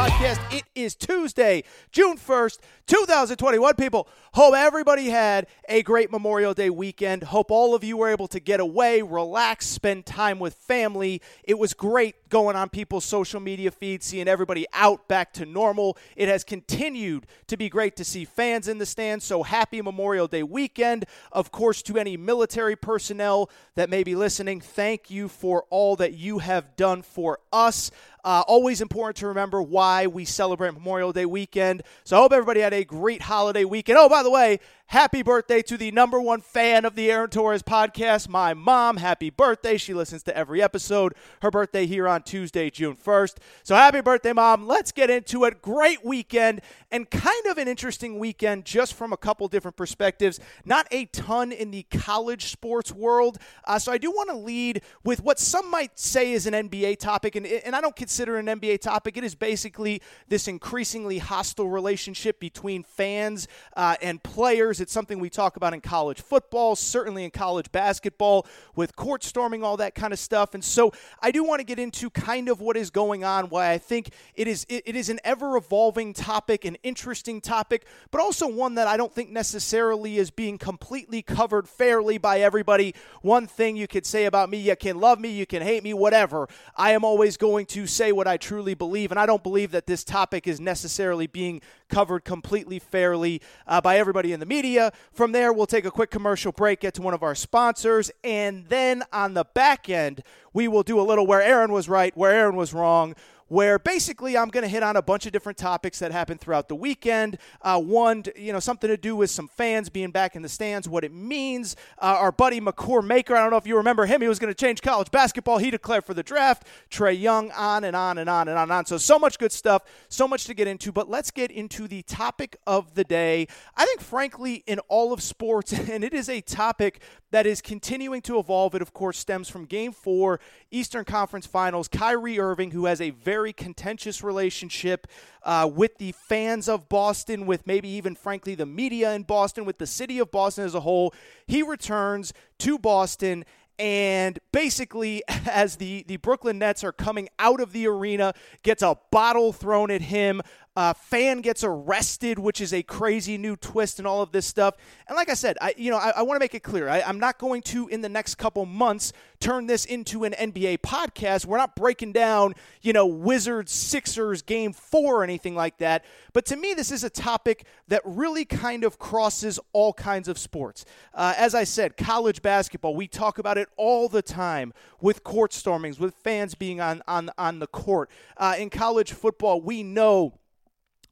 Podcast. It is Tuesday, June 1st, 2021. People, hope everybody had a great Memorial Day weekend. Hope all of you were able to get away, relax, spend time with family. It was great going on people's social media feeds, seeing everybody out back to normal. It has continued to be great to see fans in the stands. So happy Memorial Day weekend. Of course, to any military personnel that may be listening, thank you for all that you have done for us. Uh, always important to remember why we celebrate Memorial Day weekend. So I hope everybody had a great holiday weekend. Oh, by the way, happy birthday to the number one fan of the Aaron Torres podcast, my mom. Happy birthday. She listens to every episode. Her birthday here on Tuesday, June 1st. So happy birthday, mom. Let's get into it. Great weekend and kind of an interesting weekend just from a couple different perspectives. Not a ton in the college sports world. Uh, so I do want to lead with what some might say is an NBA topic, and, and I don't consider an NBA topic. It is basically this increasingly hostile relationship between fans uh, and players. It's something we talk about in college football, certainly in college basketball, with court storming, all that kind of stuff. And so I do want to get into kind of what is going on, why I think it is it, is an ever evolving topic, an interesting topic, but also one that I don't think necessarily is being completely covered fairly by everybody. One thing you could say about me, you can love me, you can hate me, whatever. I am always going to say what I truly believe, and I don't believe that this topic is necessarily being covered completely fairly uh, by everybody in the media. From there, we'll take a quick commercial break, get to one of our sponsors, and then on the back end, we will do a little where Aaron was right, where Aaron was wrong where basically I'm going to hit on a bunch of different topics that happened throughout the weekend. Uh, one, you know, something to do with some fans being back in the stands, what it means. Uh, our buddy Makur Maker, I don't know if you remember him, he was going to change college basketball. He declared for the draft. Trae Young, on and on and on and on and on. So, so much good stuff, so much to get into. But let's get into the topic of the day. I think, frankly, in all of sports, and it is a topic that is continuing to evolve. It, of course, stems from game four, Eastern Conference Finals. Kyrie Irving, who has a very contentious relationship uh, with the fans of Boston, with maybe even, frankly, the media in Boston, with the city of Boston as a whole. He returns to Boston. And basically, as the, the Brooklyn Nets are coming out of the arena, gets a bottle thrown at him. Uh, fan gets arrested, which is a crazy new twist and all of this stuff. And like I said, I you know I, I want to make it clear. I, I'm not going to in the next couple months turn this into an NBA podcast. We're not breaking down you know Wizards Sixers game four or anything like that. But to me, this is a topic that really kind of crosses all kinds of sports. Uh, as I said, college basketball, we talk about it all the time with court stormings, with fans being on on on the court. Uh, in college football, we know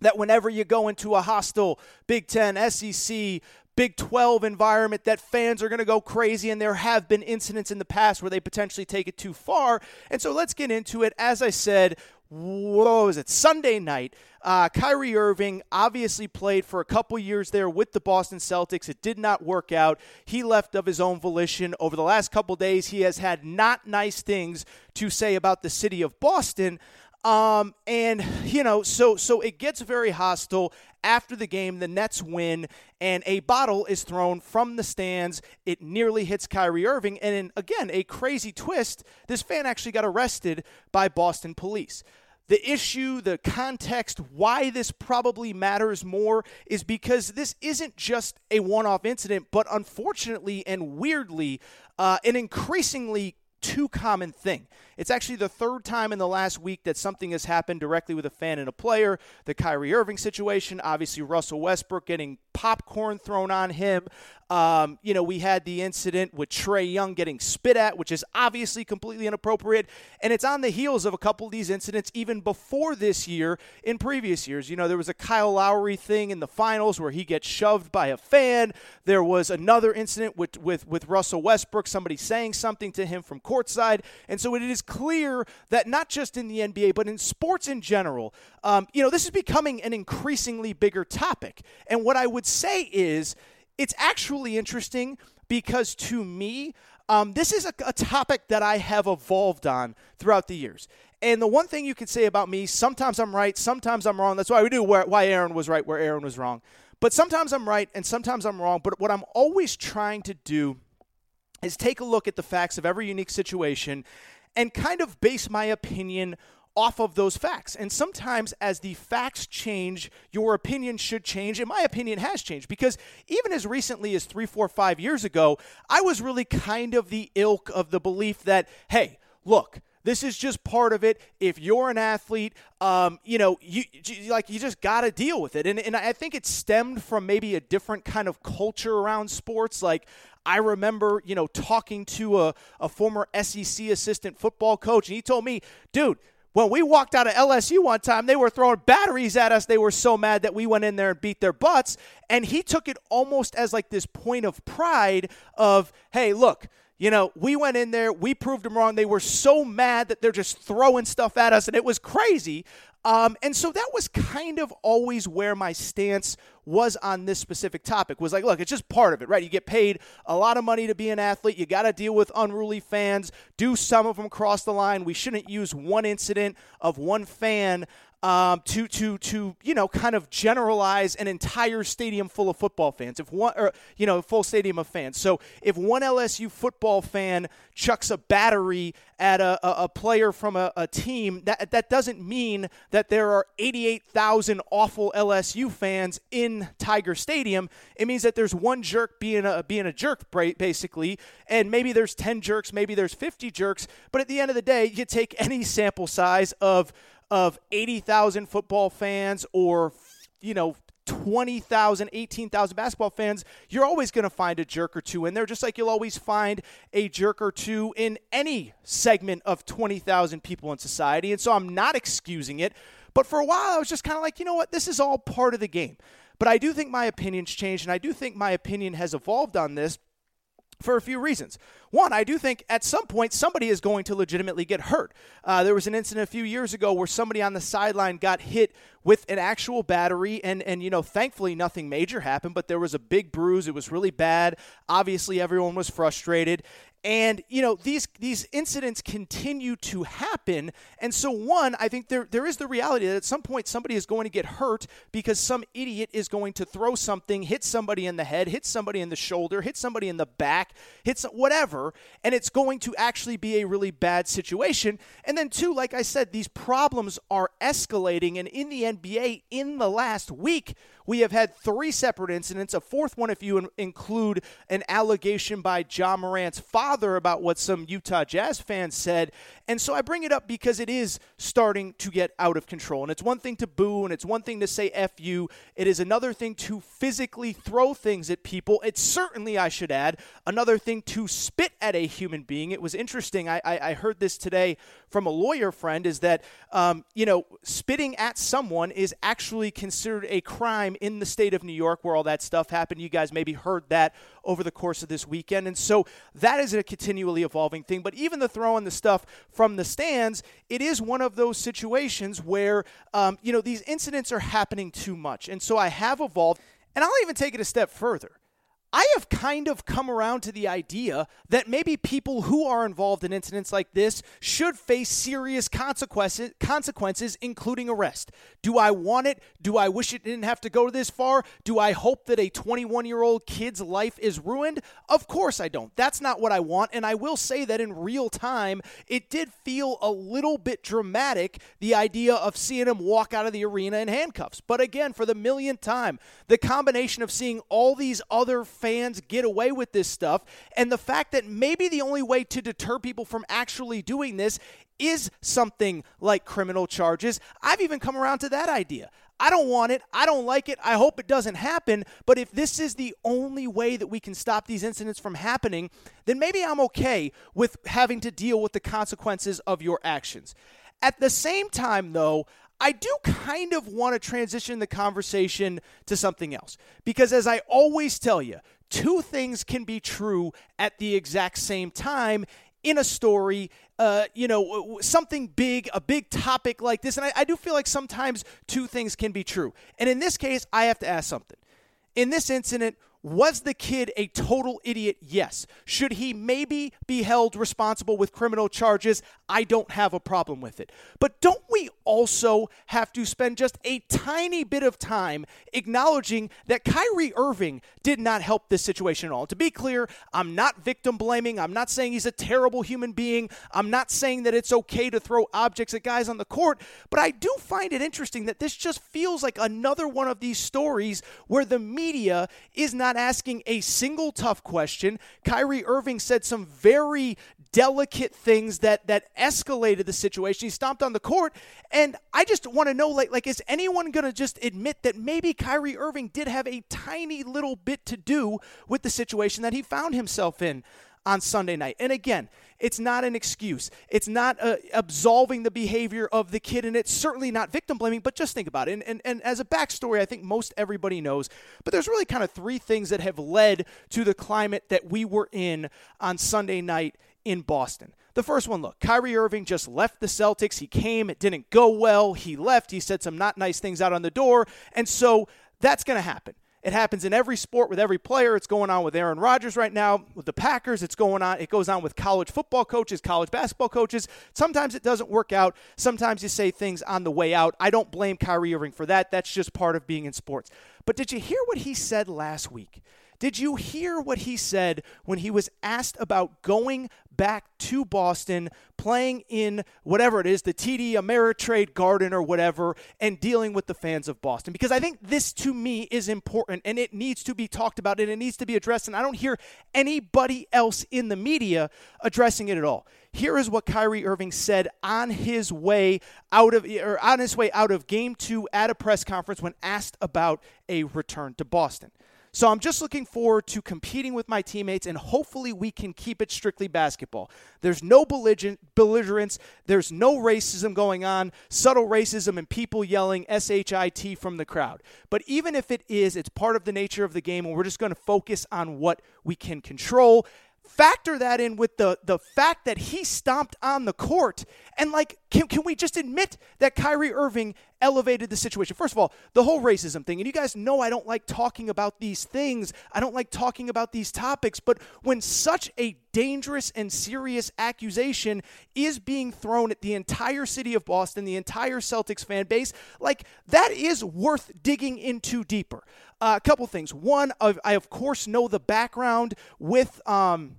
that whenever you go into a hostile Big Ten, SEC, Big 12 environment that fans are going to go crazy, and there have been incidents in the past where they potentially take it too far. And so let's get into it. As I said, what was it? Sunday night. Uh, Kyrie Irving obviously played for a couple years there with the Boston Celtics. It did not work out. He left of his own volition. Over the last couple days, he has had not nice things to say about the city of Boston. Um, and you know, so so it gets very hostile after the game. The Nets win, and a bottle is thrown from the stands. It nearly hits Kyrie Irving, and in, again, a crazy twist. This fan actually got arrested by Boston police. The issue, the context, why this probably matters more is because this isn't just a one off incident, but unfortunately and weirdly, uh, an increasingly too common thing. It's actually the third time in the last week that something has happened directly with a fan and a player. The Kyrie Irving situation, obviously Russell Westbrook getting popcorn thrown on him. Um, you know, we had the incident with Trae Young getting spit at, which is obviously completely inappropriate. And it's on the heels of a couple of these incidents even before this year in previous years. You know, there was a Kyle Lowry thing in the finals where he gets shoved by a fan. There was another incident with, with, with Russell Westbrook, somebody saying something to him from courtside. And so it is clear that not just in the NBA, but in sports in general, um, you know, this is becoming an increasingly bigger topic. And what I would say is it's actually interesting because to me, um, this is a, a topic that I have evolved on throughout the years. And the one thing you can say about me, sometimes I'm right, sometimes I'm wrong. That's why we do where, why Aaron was right, where Aaron was wrong. But sometimes I'm right and sometimes I'm wrong. But what I'm always trying to do is take a look at the facts of every unique situation and kind of base my opinion off of those facts. And sometimes, as the facts change, your opinion should change. And my opinion has changed because even as recently as three, four, five years ago, I was really kind of the ilk of the belief that, hey, look, this is just part of it. If you're an athlete, um, you know, you, you like you just got to deal with it. And and I think it stemmed from maybe a different kind of culture around sports. Like I remember, you know, talking to a, a former SEC assistant football coach, and he told me, dude when we walked out of LSU one time, they were throwing batteries at us. They were so mad that we went in there and beat their butts. And he took it almost as like this point of pride of, hey, look, you know, we went in there, we proved them wrong. They were so mad that they're just throwing stuff at us, and it was crazy. Um, and so that was kind of always where my stance was on this specific topic was like, look, it's just part of it, right? You get paid a lot of money to be an athlete. You got to deal with unruly fans. Do some of them cross the line? We shouldn't use one incident of one fan um, to to to you know kind of generalize an entire stadium full of football fans. If one or you know full stadium of fans. So if one LSU football fan chucks a battery at a, a, a player from a, a, team, that that doesn't mean that there are 88,000 awful LSU fans in Tiger Stadium. It means that there's one jerk being a being a jerk basically, and maybe there's 10 jerks, maybe there's 50 jerks. But at the end of the day, you take any sample size of of 80,000 football fans or, you know, 20,000, 18,000 basketball fans, you're always going to find a jerk or two in there, just like you'll always find a jerk or two in any segment of 20,000 people in society. And so I'm not excusing it. But for a while, I was just kind of like, you know what? This is all part of the game. But I do think my opinion's changed, and I do think my opinion has evolved on this for a few reasons. One, I do think at some point somebody is going to legitimately get hurt. Uh, there was an incident a few years ago where somebody on the sideline got hit with an actual battery, and and you know, thankfully nothing major happened, but there was a big bruise. It was really bad. Obviously, everyone was frustrated, and you know these these incidents continue to happen. And so one, I think there there is the reality that at some point somebody is going to get hurt because some idiot is going to throw something, hit somebody in the head, hit somebody in the shoulder, hit somebody in the back, hit some, whatever, and it's going to actually be a really bad situation. And then two, like I said, these problems are escalating and in the NBA in the last week we have had three separate incidents, a fourth one if you include an allegation by Ja Morant's father about what some Utah Jazz fans said. And so I bring it up because it is starting to get out of control. And it's one thing to boo and it's one thing to say F you. It is another thing to physically throw things at people. It's certainly, I should add, another thing to spit at a human being. It was interesting. I, I, I heard this today from a lawyer friend is that, um, you know, spitting at someone is actually considered a crime in the state of New York where all that stuff happened. You guys maybe heard that over the course of this weekend. And so that is a continually evolving thing. But even the throwing the stuff from the stands, it is one of those situations where, um, you know, these incidents are happening too much. And so I have evolved. And I'll even take it a step further. I have kind of come around to the idea that maybe people who are involved in incidents like this should face serious consequences, consequences, including arrest. Do I want it? Do I wish it didn't have to go this far? Do I hope that a 21 year old kid's life is ruined? Of course I don't. That's not what I want. And I will say that in real time, it did feel a little bit dramatic, the idea of seeing him walk out of the arena in handcuffs. But again, for the millionth time, the combination of seeing all these other fans get away with this stuff. And the fact that maybe the only way to deter people from actually doing this is something like criminal charges. I've even come around to that idea. I don't want it. I don't like it. I hope it doesn't happen. But if this is the only way that we can stop these incidents from happening, then maybe I'm okay with having to deal with the consequences of your actions. At the same time, though, I do kind of want to transition the conversation to something else. Because as I always tell you, two things can be true at the exact same time in a story, uh, you know, something big, a big topic like this. And I, I do feel like sometimes two things can be true. And in this case, I have to ask something. In this incident, was the kid a total idiot? Yes. Should he maybe be held responsible with criminal charges? I don't have a problem with it. But don't we also have to spend just a tiny bit of time acknowledging that Kyrie Irving did not help this situation at all? To be clear, I'm not victim blaming. I'm not saying he's a terrible human being. I'm not saying that it's okay to throw objects at guys on the court. But I do find it interesting that this just feels like another one of these stories where the media is not not asking a single tough question. Kyrie Irving said some very delicate things that that escalated the situation. He stomped on the court, and I just want to know, like, like is anyone going to just admit that maybe Kyrie Irving did have a tiny little bit to do with the situation that he found himself in? on Sunday night. And again, it's not an excuse. It's not uh, absolving the behavior of the kid, and it's certainly not victim blaming, but just think about it. And, and, and as a backstory, I think most everybody knows, but there's really kind of three things that have led to the climate that we were in on Sunday night in Boston. The first one, look, Kyrie Irving just left the Celtics. He came, it didn't go well. He left, he said some not nice things out on the door. And so that's going to happen. It happens in every sport with every player. It's going on with Aaron Rodgers right now with the Packers. It's going on. It goes on with college football coaches, college basketball coaches. Sometimes it doesn't work out. Sometimes you say things on the way out. I don't blame Kyrie Irving for that. That's just part of being in sports. But did you hear what he said last week? Did you hear what he said when he was asked about going back to Boston, playing in whatever it is, the TD Ameritrade Garden or whatever, and dealing with the fans of Boston? Because I think this to me is important and it needs to be talked about and it needs to be addressed. And I don't hear anybody else in the media addressing it at all. Here is what Kyrie Irving said on his way out of or on his way out of game two at a press conference when asked about a return to Boston. So I'm just looking forward to competing with my teammates, and hopefully we can keep it strictly basketball. There's no belligerence, there's no racism going on, subtle racism, and people yelling SHIT from the crowd. But even if it is, it's part of the nature of the game, and we're just going to focus on what we can control factor that in with the the fact that he stomped on the court and like can, can we just admit that Kyrie Irving elevated the situation. First of all the whole racism thing and you guys know I don't like talking about these things. I don't like talking about these topics but when such a dangerous and serious accusation is being thrown at the entire city of Boston the entire Celtics fan base like that is worth digging into deeper. Uh, a couple things. One, I of course know the background with um,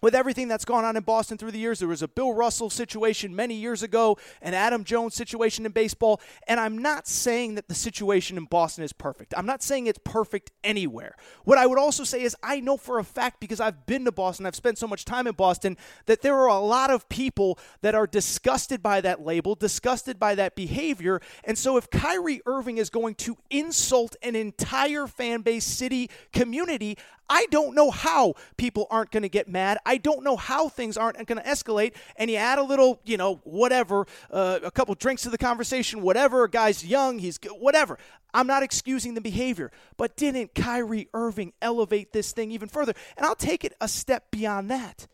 with everything that's gone on in Boston through the years. There was a Bill Russell situation many years ago, an Adam Jones situation in baseball, and I'm not saying that the situation in Boston is perfect. I'm not saying it's perfect anywhere. What I would also say is I know for a fact because I've been to Boston, I've spent so much time in Boston that there are a lot of people that are disgusted by that label, disgusted by that behavior, and so if Kyrie Irving is going to insult an entire fan base, city, community, I don't know how people aren't going to get mad. I don't know how things aren't going to escalate. And you add a little, you know, whatever, uh, a couple drinks to the conversation, whatever. A guy's young, he's whatever. I'm not excusing the behavior, but didn't Kyrie Irving elevate this thing even further? And I'll take it a step beyond that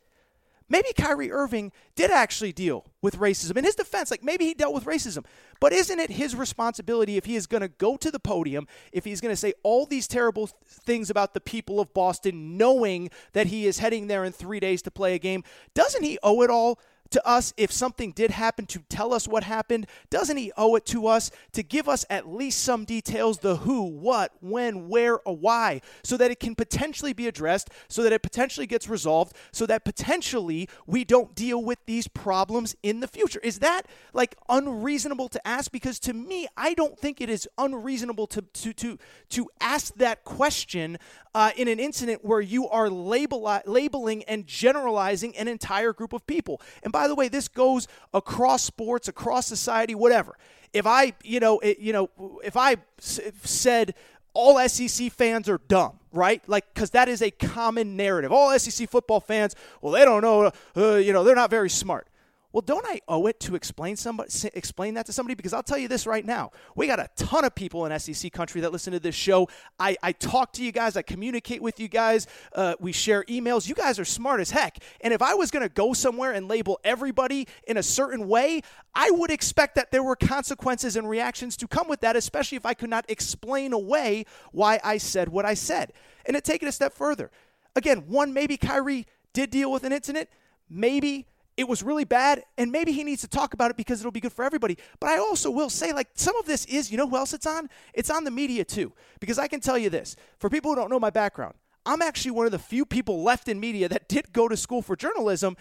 maybe Kyrie Irving did actually deal with racism. In his defense, like maybe he dealt with racism. But isn't it his responsibility if he is going to go to the podium, if he's going to say all these terrible things about the people of Boston, knowing that he is heading there in three days to play a game? Doesn't he owe it all to us if something did happen to tell us what happened? Doesn't he owe it to us to give us at least some details the who, what, when, where, or why so that it can potentially be addressed, so that it potentially gets resolved, so that potentially we don't deal with these problems in the future? Is that like unreasonable to ask? Because to me, I don't think it is unreasonable to to to to ask that question uh, in an incident where you are label- labeling and generalizing an entire group of people. And by by the way, this goes across sports, across society, whatever. If I, you know, it, you know, if I s- said all SEC fans are dumb, right? Like, because that is a common narrative. All SEC football fans, well, they don't know, uh, you know, they're not very smart. Well, don't I owe it to explain somebody explain that to somebody? Because I'll tell you this right now. We got a ton of people in SEC country that listen to this show. I, I talk to you guys, I communicate with you guys, uh, we share emails. You guys are smart as heck. And if I was going to go somewhere and label everybody in a certain way, I would expect that there were consequences and reactions to come with that, especially if I could not explain away why I said what I said. And to take it a step further, again, one, maybe Kyrie did deal with an incident. Maybe it was really bad and maybe he needs to talk about it because it'll be good for everybody but i also will say like some of this is you know who else it's on it's on the media too because i can tell you this for people who don't know my background i'm actually one of the few people left in media that did go to school for journalism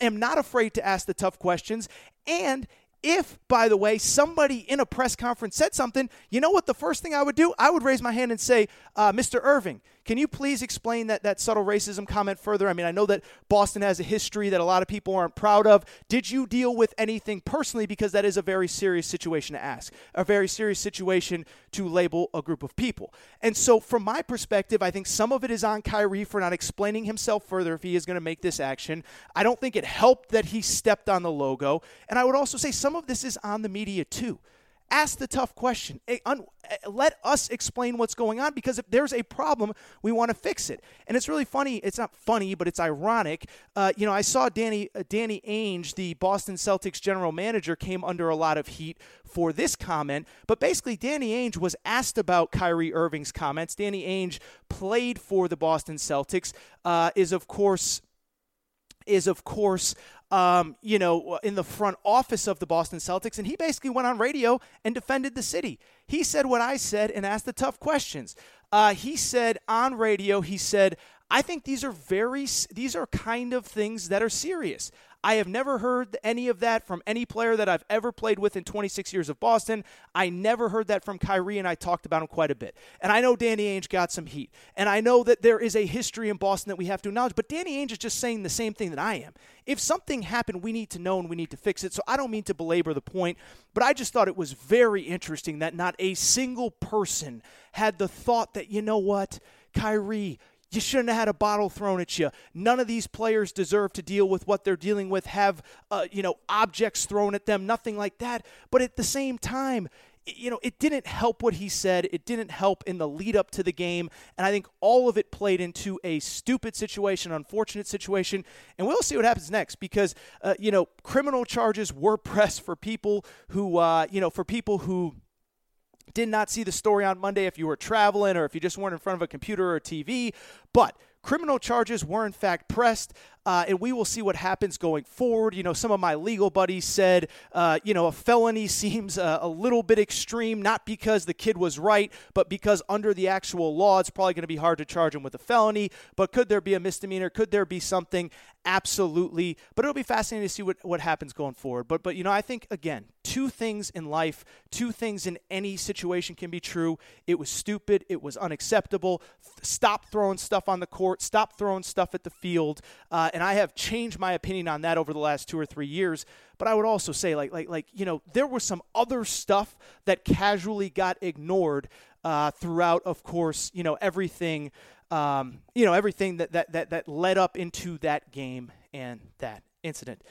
am not afraid to ask the tough questions and if, by the way, somebody in a press conference said something, you know what the first thing I would do? I would raise my hand and say, uh, Mr. Irving, can you please explain that, that subtle racism comment further? I mean, I know that Boston has a history that a lot of people aren't proud of. Did you deal with anything personally? Because that is a very serious situation to ask, a very serious situation to label a group of people. And so, from my perspective, I think some of it is on Kyrie for not explaining himself further if he is going to make this action. I don't think it helped that he stepped on the logo. And I would also say some of this is on the media too ask the tough question. Eh, let us explain what's going on because if there's a problem, we want to fix it. And it's really funny. It's not funny, but it's ironic. Uh, you know, I saw Danny uh, Danny Ainge, the Boston Celtics general manager, came under a lot of heat for this comment. But basically, Danny Ainge was asked about Kyrie Irving's comments. Danny Ainge played for the Boston Celtics. Uh, is of course is of course um, you know, in the front office of the Boston Celtics, and he basically went on radio and defended the city. He said what I said and asked the tough questions. Uh, he said on radio, he said, I think these are very, these are kind of things that are serious. I have never heard any of that from any player that I've ever played with in 26 years of Boston. I never heard that from Kyrie, and I talked about him quite a bit. And I know Danny Ainge got some heat. And I know that there is a history in Boston that we have to acknowledge, but Danny Ainge is just saying the same thing that I am. If something happened, we need to know and we need to fix it. So I don't mean to belabor the point, but I just thought it was very interesting that not a single person had the thought that, you know what, Kyrie, you shouldn't have had a bottle thrown at you. None of these players deserve to deal with what they're dealing with, have, uh, you know, objects thrown at them, nothing like that. But at the same time, you know, it didn't help what he said. It didn't help in the lead up to the game. And I think all of it played into a stupid situation, unfortunate situation. And we'll see what happens next because, uh, you know, criminal charges were pressed for people who, uh, you know, for people who did not see the story on Monday if you were traveling or if you just weren't in front of a computer or TV. But criminal charges were in fact pressed uh, and we will see what happens going forward. You know, some of my legal buddies said, uh, you know, a felony seems uh, a little bit extreme, not because the kid was right, but because under the actual law, it's probably going to be hard to charge him with a felony. But could there be a misdemeanor? Could there be something? Absolutely. But it'll be fascinating to see what, what happens going forward. But, but, you know, I think, again, two things in life, two things in any situation can be true. It was stupid. It was unacceptable. Stop throwing stuff on the court. Stop throwing stuff at the field. Uh, and I have changed my opinion on that over the last two or three years. But I would also say, like, like, like, you know, there was some other stuff that casually got ignored uh, throughout, of course, you know, everything, um, you know, everything that, that that that led up into that game and that incident.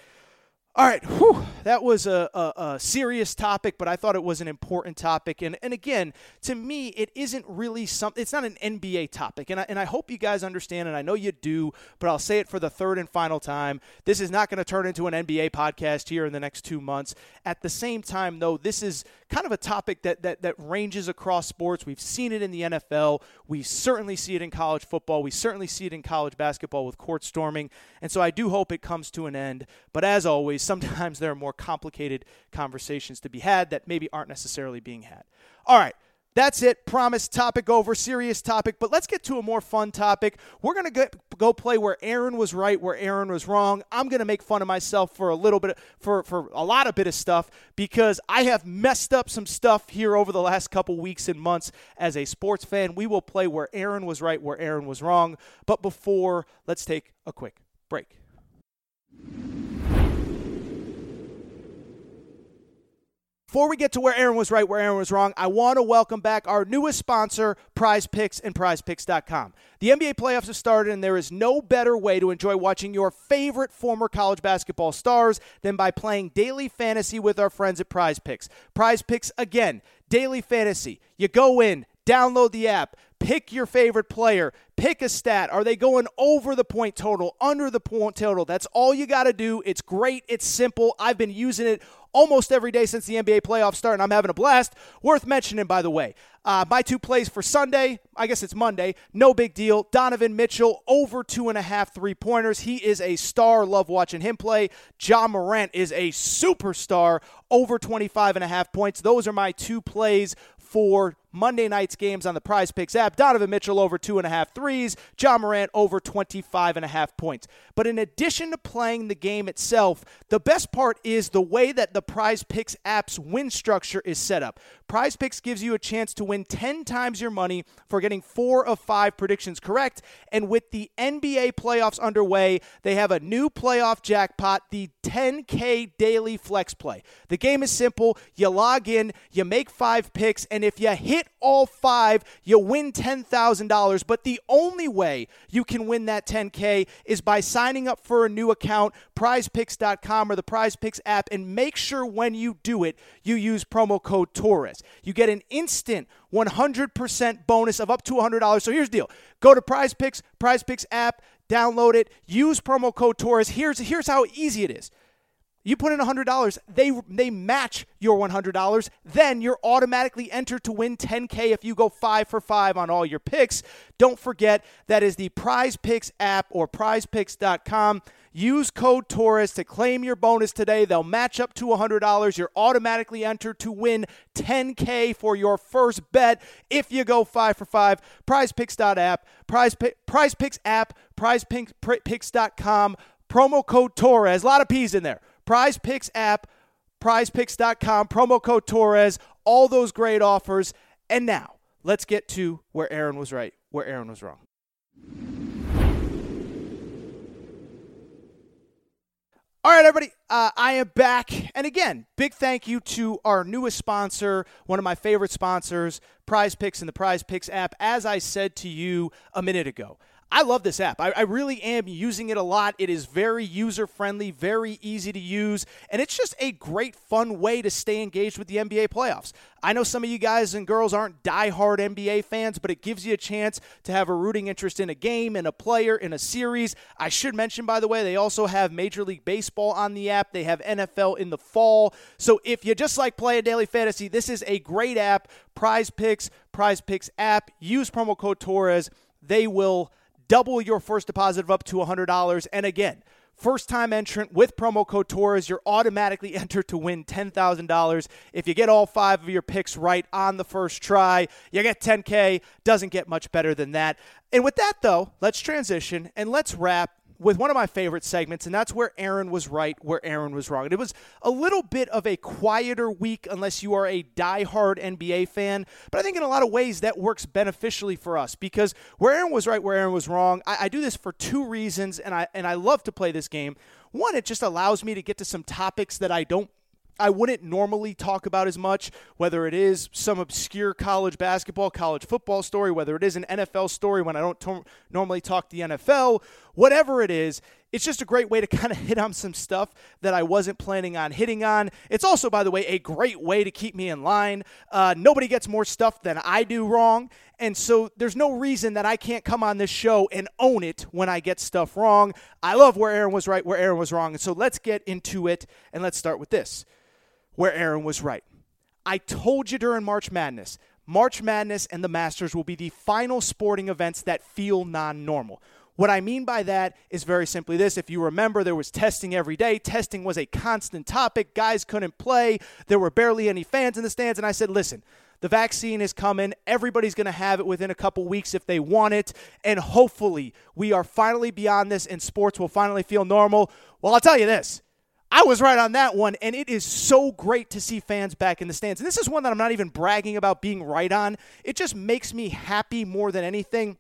All right, whew, that was a, a, a, serious topic, but I thought it was an important topic. And, and again, to me, it isn't really something, it's not an NBA topic. And I, and I hope you guys understand, and I know you do, but I'll say it for the third and final time. This is not going to turn into an NBA podcast here in the next two months. At the same time, though, this is kind of a topic that, that, that ranges across sports. We've seen it in the NFL, we certainly see it in college football, we certainly see it in college basketball with court storming. And so I do hope it comes to an end. But as always, sometimes there are more complicated conversations to be had that maybe aren't necessarily being had. All right. That's it. Promise topic over, serious topic. But let's get to a more fun topic. We're going to go play where Aaron was right, where Aaron was wrong. I'm going to make fun of myself for a little bit, for, for a lot of bit of stuff because I have messed up some stuff here over the last couple weeks and months as a sports fan. We will play where Aaron was right, where Aaron was wrong. But before, let's take a quick break. Before we get to where Aaron was right, where Aaron was wrong, I want to welcome back our newest sponsor, Prize Picks and PrizePicks.com. The NBA playoffs have started, and there is no better way to enjoy watching your favorite former college basketball stars than by playing daily fantasy with our friends at Prize Picks. Prize Picks, again, daily fantasy. You go in, download the app Pick your favorite player. Pick a stat. Are they going over the point total, under the point total? That's all you got to do. It's great. It's simple. I've been using it almost every day since the NBA playoffs start, and I'm having a blast. Worth mentioning, by the way. Uh, my two plays for Sunday, I guess it's Monday, no big deal. Donovan Mitchell, over two and a half three pointers. He is a star. Love watching him play. John Morant is a superstar, over 25 and a half points. Those are my two plays for Monday night's games on the Prize Picks app. Donovan Mitchell over two and a half threes. Ja Morant over 25 and a half points. But in addition to playing the game itself, the best part is the way that the Prize Picks app's win structure is set up. Prize Picks gives you a chance to win 10 times your money for getting four of five predictions correct. And with the NBA playoffs underway, they have a new playoff jackpot, the 10K daily flex play. The game is simple. You log in, you make five picks, and if you hit all five, you win $10,000. But the only way you can win that 10K is by signing up for a new account, prizepicks.com or the prizepicks app, and make sure when you do it, you use promo code Torres. You get an instant 100% bonus of up to $100. So here's the deal go to Prize Picks, Prize Picks app, download it, use promo code Torres. Here's, here's how easy it is. You put in $100, they they match your $100. Then you're automatically entered to win 10k if you go 5 for 5 on all your picks. Don't forget that is the Prize Picks app or prizepicks.com. Use code Torres to claim your bonus today. They'll match up to $100. You're automatically entered to win 10K for your first bet if you go 5 for 5. PrizePicks.app, Prize, Prize Picks app, PrizePicks.com, promo code Torres. A lot of P's in there. Prize Picks app, prizepicks.com, promo code Torres, all those great offers. And now, let's get to where Aaron was right, where Aaron was wrong. All right, everybody, uh, I am back. And again, big thank you to our newest sponsor, one of my favorite sponsors, Prize Picks and the Prize Picks app. As I said to you a minute ago, I love this app. I, I, really am using it a lot. It is very user friendly, very easy to use, and it's just a great, fun way to stay engaged with the NBA playoffs. I know some of you guys and girls aren't die-hard NBA fans, but it gives you a chance to have a rooting interest in a game, in a player, in a series. I should mention, by the way, they also have Major League Baseball on the app, they have NFL in the fall. So if you just like playing daily fantasy, this is a great app. Prize Picks, Prize Picks app. Use promo code Torres. They will double your first deposit of up to $100. And again, first time entrant with promo code Torres, you're automatically entered to win $10,000. If you get all five of your picks right on the first try, you get 10K. Doesn't get much better than that. And with that, though, let's transition and let's wrap with one of my favorite segments, and that's where Aaron was right, where Aaron was wrong. And it was a little bit of a quieter week unless you are a die-hard NBA fan, but I think in a lot of ways that works beneficially for us because where Aaron was right, where Aaron was wrong. I, I do this for two reasons, and I and I love to play this game. One, it just allows me to get to some topics that I don't I wouldn't normally talk about as much, whether it is some obscure college basketball, college football story, whether it is an NFL story when I don't t- normally talk the NFL, whatever it is. It's just a great way to kind of hit on some stuff that I wasn't planning on hitting on. It's also, by the way, a great way to keep me in line. Uh, nobody gets more stuff than I do wrong. And so there's no reason that I can't come on this show and own it when I get stuff wrong. I love where Aaron was right, where Aaron was wrong. And so let's get into it. And let's start with this where Aaron was right. I told you during March Madness, March Madness and the Masters will be the final sporting events that feel non normal. What I mean by that is very simply this. If you remember, there was testing every day. Testing was a constant topic. Guys couldn't play. There were barely any fans in the stands. And I said, listen, the vaccine is coming. Everybody's going to have it within a couple weeks if they want it. And hopefully, we are finally beyond this and sports will finally feel normal. Well, I'll tell you this I was right on that one, and it is so great to see fans back in the stands. And this is one that I'm not even bragging about being right on. It just makes me happy more than anything.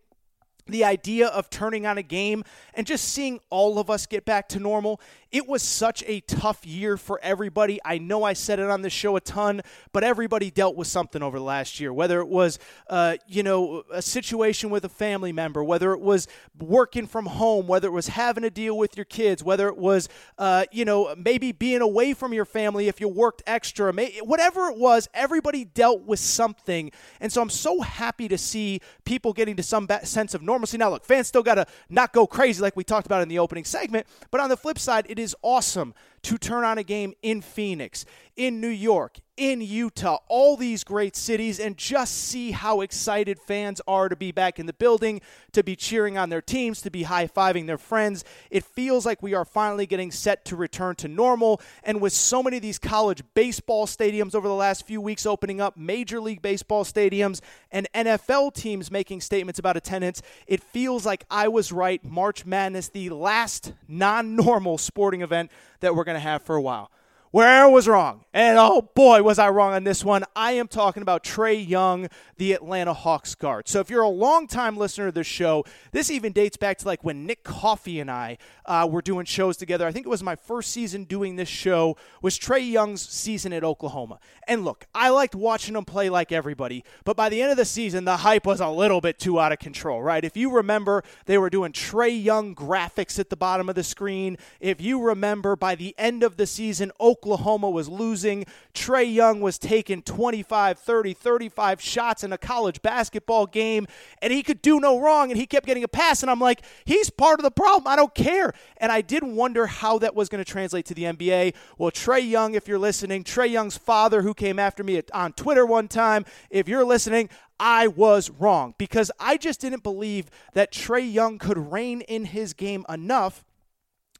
The idea of turning on a game and just seeing all of us get back to normal, It was such a tough year for everybody. I know I said it on the show a ton, but everybody dealt with something over the last year, whether it was, uh, you know, a situation with a family member, whether it was working from home, whether it was having to deal with your kids, whether it was, uh, you know, maybe being away from your family if you worked extra, whatever it was, everybody dealt with something. And so I'm so happy to see people getting to some sense of normalcy. Now, look, fans still got to not go crazy like we talked about in the opening segment, but on the flip side, it is awesome to turn on a game in Phoenix, in New York, in Utah, all these great cities, and just see how excited fans are to be back in the building, to be cheering on their teams, to be high fiving their friends. It feels like we are finally getting set to return to normal. And with so many of these college baseball stadiums over the last few weeks opening up, Major League Baseball stadiums, and NFL teams making statements about attendance, it feels like I was right. March Madness, the last non normal sporting event that we're going to have for a while where I was wrong. And oh boy, was I wrong on this one. I am talking about Trae Young, the Atlanta Hawks guard. So if you're a longtime listener to this show, this even dates back to like when Nick Coffey and I uh, were doing shows together. I think it was my first season doing this show, was Trae Young's season at Oklahoma. And look, I liked watching him play like everybody, but by the end of the season, the hype was a little bit too out of control, right? If you remember, they were doing Trae Young graphics at the bottom of the screen. If you remember, by the end of the season, Oklahoma Oklahoma was losing. Trae Young was taking 25, 30, 35 shots in a college basketball game, and he could do no wrong, and he kept getting a pass. And I'm like, he's part of the problem. I don't care. And I did wonder how that was going to translate to the NBA. Well, Trae Young, if you're listening, Trae Young's father, who came after me on Twitter one time, if you're listening, I was wrong because I just didn't believe that Trae Young could rein in his game enough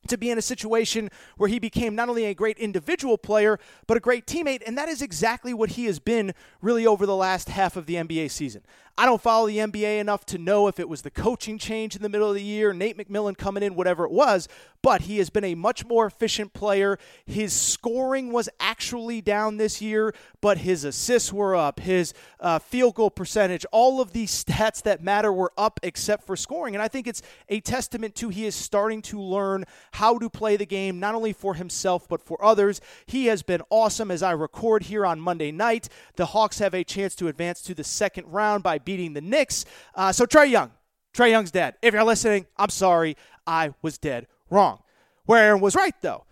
to be in a situation where he became not only a great individual player, but a great teammate. And that is exactly what he has been really over the last half of the NBA season. I don't follow the NBA enough to know if it was the coaching change in the middle of the year, Nate McMillan coming in, whatever it was, but he has been a much more efficient player. His scoring was actually down this year, but his assists were up, his uh, field goal percentage, all of these stats that matter were up except for scoring. And I think it's a testament to he is starting to learn how to play the game, not only for himself, but for others. He has been awesome as I record here on Monday night. The Hawks have a chance to advance to the second round by beating the Knicks. Uh, so Trae Young, Trae Young's dead. If you're listening, I'm sorry. I was dead wrong. Where Aaron was right, though.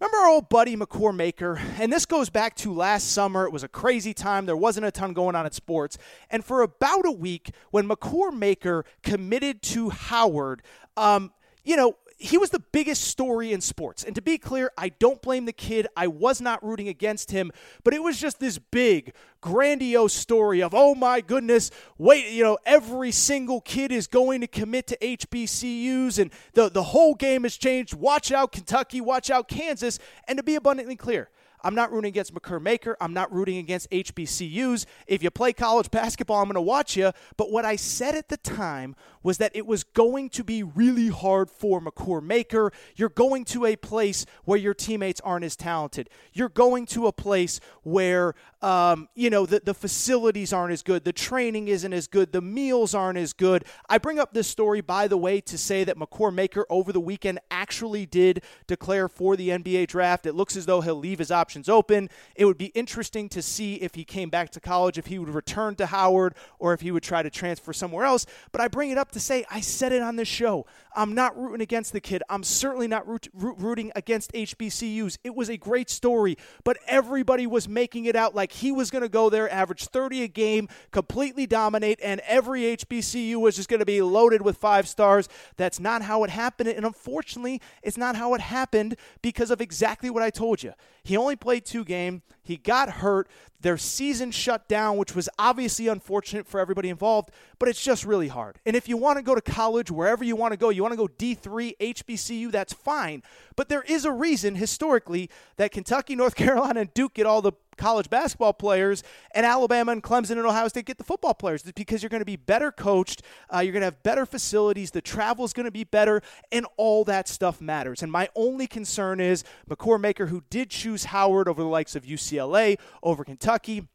Remember our old buddy Makur Maker? And this goes back to last summer. It was a crazy time. There wasn't a ton going on at sports. And for about a week, when Makur Maker committed to Howard, um, you know, he was the biggest story in sports. And to be clear, I don't blame the kid. I was not rooting against him, but it was just this big, grandiose story of, oh my goodness, wait, you know, every single kid is going to commit to HBCUs and the, the whole game has changed. Watch out, Kentucky, watch out, Kansas. And to be abundantly clear, I'm not rooting against Makur Maker. I'm not rooting against HBCUs. If you play college basketball, I'm going to watch you. But what I said at the time was that it was going to be really hard for Makur Maker. You're going to a place where your teammates aren't as talented. You're going to a place where um, you know the, the facilities aren't as good, the training isn't as good, the meals aren't as good. I bring up this story, by the way, to say that Makur Maker over the weekend actually did declare for the NBA draft. It looks as though he'll leave his options open. It would be interesting to see if he came back to college, if he would return to Howard, or if he would try to transfer somewhere else. But I bring it up to say I said it on this show. I'm not rooting against the kid. I'm certainly not root, root, rooting against HBCUs. It was a great story, but everybody was making it out like he was going to go there, average 30 a game, completely dominate, and every HBCU was just going to be loaded with five stars. That's not how it happened. And unfortunately, it's not how it happened because of exactly what I told you. He only played two games. He got hurt. Their season shut down, which was obviously unfortunate for everybody involved, but it's just really hard. And if you want to go to college, wherever you want to go, you want to go D3, HBCU, that's fine. But there is a reason historically that Kentucky, North Carolina, and Duke get all the college basketball players, and Alabama and Clemson and Ohio State get the football players because you're going to be better coached, uh, you're going to have better facilities, the travel is going to be better, and all that stuff matters. And my only concern is Makur Maker, who did choose Howard over the likes of UCLA, over Kentucky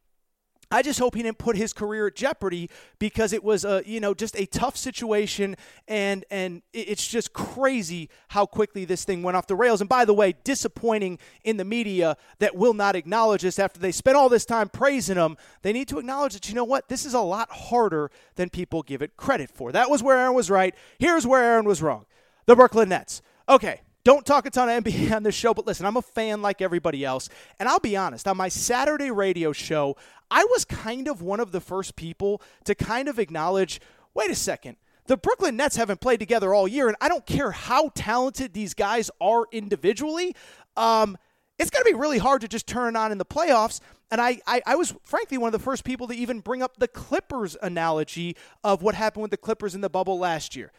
I just hope he didn't put his career at jeopardy because it was a you know just a tough situation and and it's just crazy how quickly this thing went off the rails. And by the way, disappointing in the media that will not acknowledge this after they spent all this time praising him. They need to acknowledge that you know what this is a lot harder than people give it credit for. That was where Aaron was right. Here's where Aaron was wrong. The Brooklyn Nets. Okay, don't talk a ton of NBA on this show, but listen, I'm a fan like everybody else. And I'll be honest, on my Saturday radio show, I was kind of one of the first people to kind of acknowledge wait a second. The Brooklyn Nets haven't played together all year, and I don't care how talented these guys are individually. Um, it's going to be really hard to just turn it on in the playoffs. And I, I, I, was frankly one of the first people to even bring up the Clippers analogy of what happened with the Clippers in the bubble last year.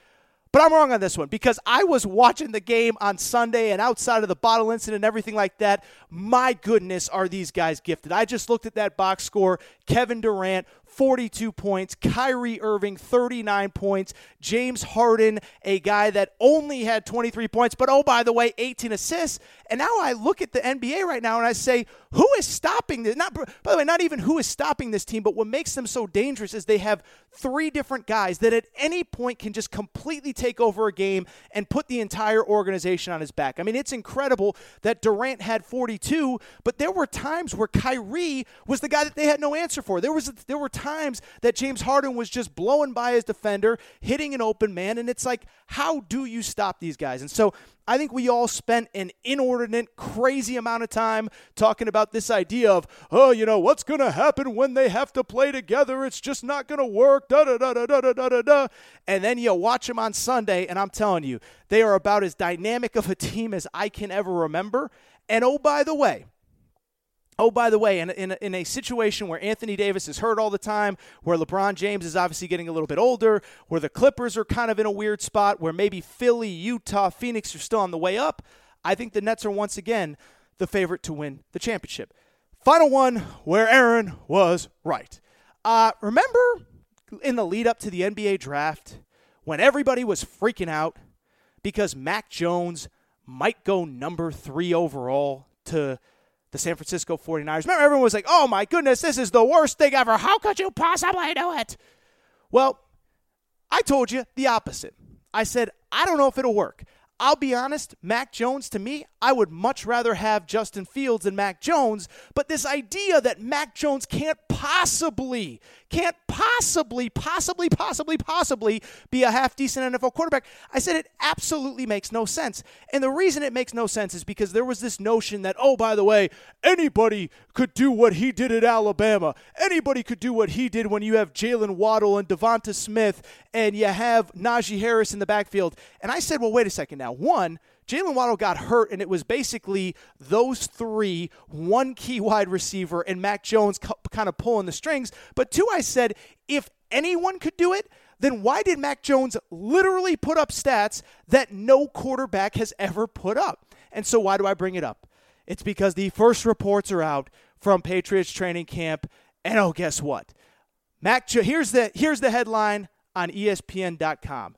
But I'm wrong on this one because I was watching the game on Sunday and outside of the bottle incident and everything like that. My goodness, are these guys gifted? I just looked at that box score. Kevin Durant, 42 points. Kyrie Irving, 39 points. James Harden, a guy that only had 23 points, but oh, by the way, 18 assists. And now I look at the NBA right now and I say, who is stopping this? Not, by the way, not even who is stopping this team, but what makes them so dangerous is they have three different guys that at any point can just completely take over a game and put the entire organization on his back. I mean, it's incredible that Durant had 42, but there were times where Kyrie was the guy that they had no answer for. There was there were times that James Harden was just blowing by his defender, hitting an open man, and it's like, how do you stop these guys? And so I think we all spent an inordinate, crazy amount of time talking about this idea of, oh, you know, what's going to happen when they have to play together? It's just not going to work. Da da da da da da da da. And then you watch them on Sunday, and I'm telling you, they are about as dynamic of a team as I can ever remember. And oh, by the way, Oh, by the way, in, in, in, a situation where Anthony Davis is hurt all the time, where LeBron James is obviously getting a little bit older, where the Clippers are kind of in a weird spot, where maybe Philly, Utah, Phoenix are still on the way up, I think the Nets are once again the favorite to win the championship. Final one where Aaron was right. Uh, remember in the lead up to the NBA draft when everybody was freaking out because Mac Jones might go number three overall to the San Francisco 49ers. Remember, everyone was like, oh my goodness, this is the worst thing ever. How could you possibly do it? Well, I told you the opposite. I said, I don't know if it'll work. I'll be honest, Mac Jones, to me, I would much rather have Justin Fields than Mac Jones. But this idea that Mac Jones can't possibly, can't possibly, possibly, possibly, possibly be a half decent NFL quarterback, I said it absolutely makes no sense. And the reason it makes no sense is because there was this notion that, oh, by the way, anybody could do what he did at Alabama. Anybody could do what he did when you have Jaylen Waddle and Devonta Smith and you have Najee Harris in the backfield. And I said, well, wait a second now. One, Jaylen Waddle got hurt, and it was basically those three, one key wide receiver, and Mac Jones kind of pulling the strings. But two, I said, if anyone could do it, then why did Mac Jones literally put up stats that no quarterback has ever put up? And so, why do I bring it up? It's because the first reports are out from Patriots training camp, and oh, guess what? Mac, here's the here's the headline on ESPN.com.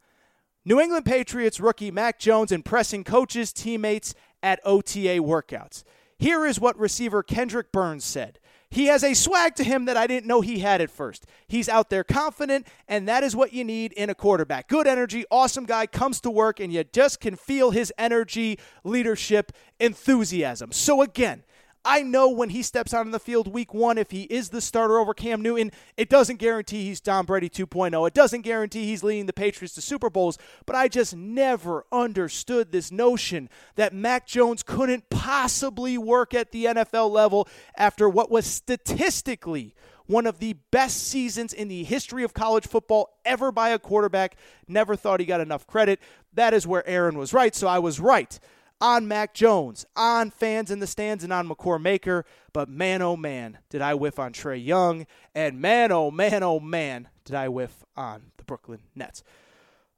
New England Patriots rookie Mac Jones impressing coaches, teammates at OTA workouts. Here is what receiver Kendrick Bourne said. He has a swag to him that I didn't know he had at first. He's out there confident, and that is what you need in a quarterback. Good energy, awesome guy, comes to work, and you just can feel his energy, leadership, enthusiasm. So, again, I know when he steps out on the field week one, if he is the starter over Cam Newton, it doesn't guarantee he's Tom Brady 2.0. It doesn't guarantee he's leading the Patriots to Super Bowls. But I just never understood this notion that Mac Jones couldn't possibly work at the NFL level after what was statistically one of the best seasons in the history of college football ever by a quarterback. Never thought he got enough credit. That is where Aaron was right. So I was right on Mac Jones, on fans in the stands, and on Makur Maker. But man, oh man, did I whiff on Trae Young. And man, oh man, oh man, did I whiff on the Brooklyn Nets.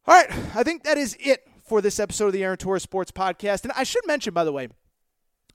All right, I think that is it for this episode of the Aaron Torres Sports Podcast. And I should mention, by the way,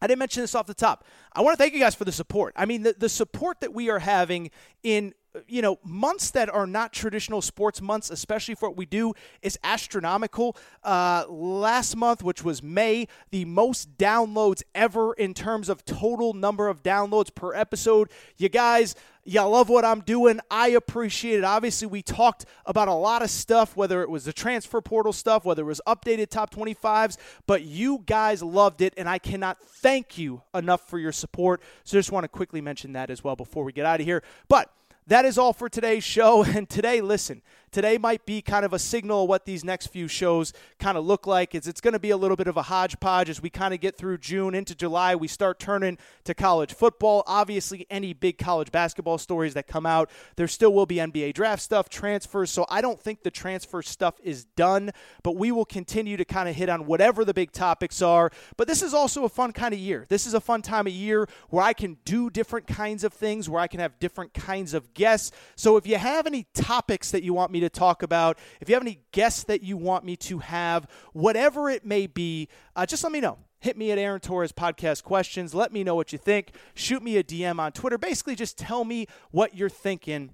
I didn't mention this off the top. I want to thank you guys for the support. I mean, the, the support that we are having in you know, months that are not traditional sports months, especially for what we do, is astronomical. Uh, last month, which was May, the most downloads ever in terms of total number of downloads per episode. You guys, Y'all love what I'm doing. I appreciate it. Obviously, we talked about a lot of stuff, whether it was the transfer portal stuff, whether it was updated top 25s, but you guys loved it, and I cannot thank you enough for your support. So just want to quickly mention that as well before we get out of here. But that is all for today's show. And today, listen, today might be kind of a signal of what these next few shows kind of look like. Is it's going to be a little bit of a hodgepodge as we kind of get through June into July. We start turning to college football. Obviously, any big college basketball stories that come out, there still will be NBA draft stuff, transfers. So I don't think the transfer stuff is done, but we will continue to kind of hit on whatever the big topics are. But this is also a fun kind of year. This is a fun time of year where I can do different kinds of things, where I can have different kinds of guests. So if you have any topics that you want me to talk about, if you have any guests that you want me to have, whatever it may be, uh, just let me know. Hit me at Aaron Torres Podcast Questions. Let me know what you think. Shoot me a DM on Twitter. Basically, just tell me what you're thinking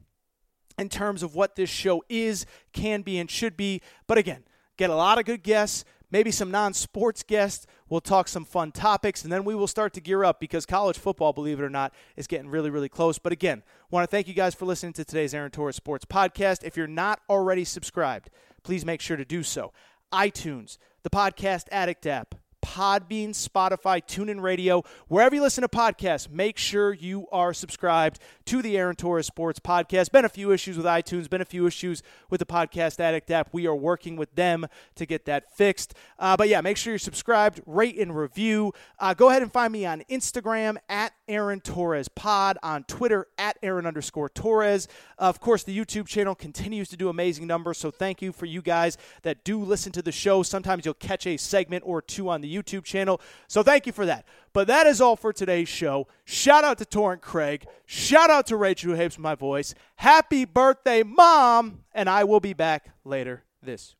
in terms of what this show is, can be, and should be. But again, get a lot of good guests maybe some non sports guests. We'll talk some fun topics, and then we will start to gear up because college football, believe it or not, is getting really, really close. But again, want to thank you guys for listening to today's Aaron Torres Sports Podcast. If you're not already subscribed, please make sure to do so. iTunes, the Podcast Addict app, Podbean, Spotify, TuneIn Radio, wherever you listen to podcasts, make sure you are subscribed to the Aaron Torres Sports Podcast. Been a few issues with iTunes, been a few issues with the Podcast Addict app. We are working with them to get that fixed. Uh, but yeah, make sure you're subscribed, rate and review. Uh, go ahead and find me on Instagram at Aaron Torres Pod, on Twitter at Aaron underscore Torres. Uh, of course, the YouTube channel continues to do amazing numbers, so thank you for you guys that do listen to the show. Sometimes you'll catch a segment or two on the YouTube channel. So thank you for that. But that is all for today's show. Shout out to Torrent Craig. Shout out to Rachel who hates my voice. Happy birthday, Mom. And I will be back later this